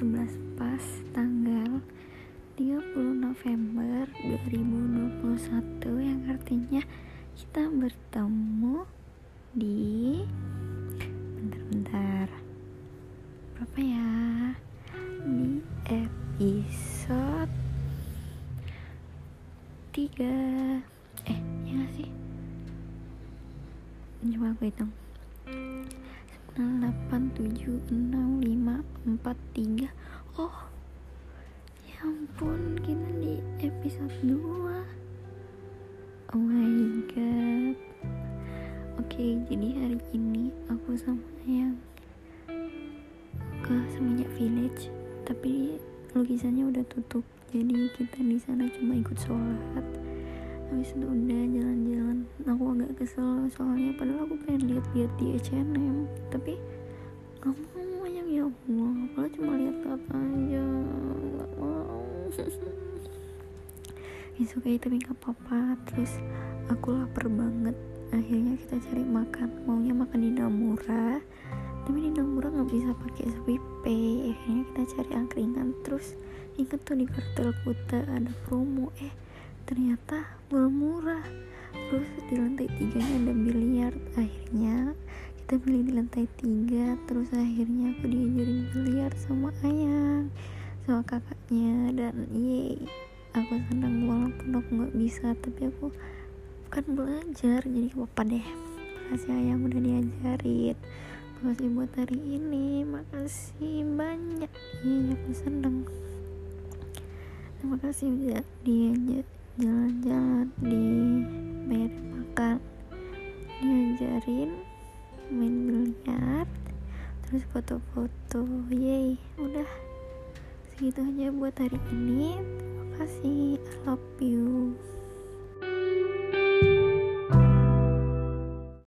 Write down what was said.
30 November 2021 yang artinya kita bertemu di bentar-bentar berapa ya? Di episode 3 eh ya gak sih? Coba aku hitung. 9, 8, 7, 6, 5, 4, 3 Oh Ya ampun kita di episode 2 Oh my god. Oke jadi hari ini aku sama yang ke seminyak village tapi lukisannya udah tutup. Jadi kita di sana cuma ikut sholat. Habis itu udah jalan-jalan. Aku agak kesel soalnya padahal aku pengen lihat-lihat di H&M tapi nggak itu kayak tapi nggak apa-apa. Terus aku lapar banget. Akhirnya kita cari makan. Maunya makan di Namura. Tapi di Namura nggak bisa pakai Pay. Akhirnya kita cari angkringan. Terus inget tuh di kartel kuta ada promo. Eh ternyata murah terus di lantai tiganya ada biliar. Akhirnya kita beli di lantai tiga. Terus akhirnya aku diajarin biliar sama ayang sama kakaknya. Dan yeay aku senang walaupun aku nggak bisa tapi aku kan belajar jadi apa deh. Makasih ayang udah diajarin. Makasih buat hari ini. Makasih banyak. Iya aku seneng terima kasih udah diajak jalan-jalan di bayarin makan. Diajarin main biliar terus foto-foto. Yay udah. Segitu aja buat hari ini kasih. I love you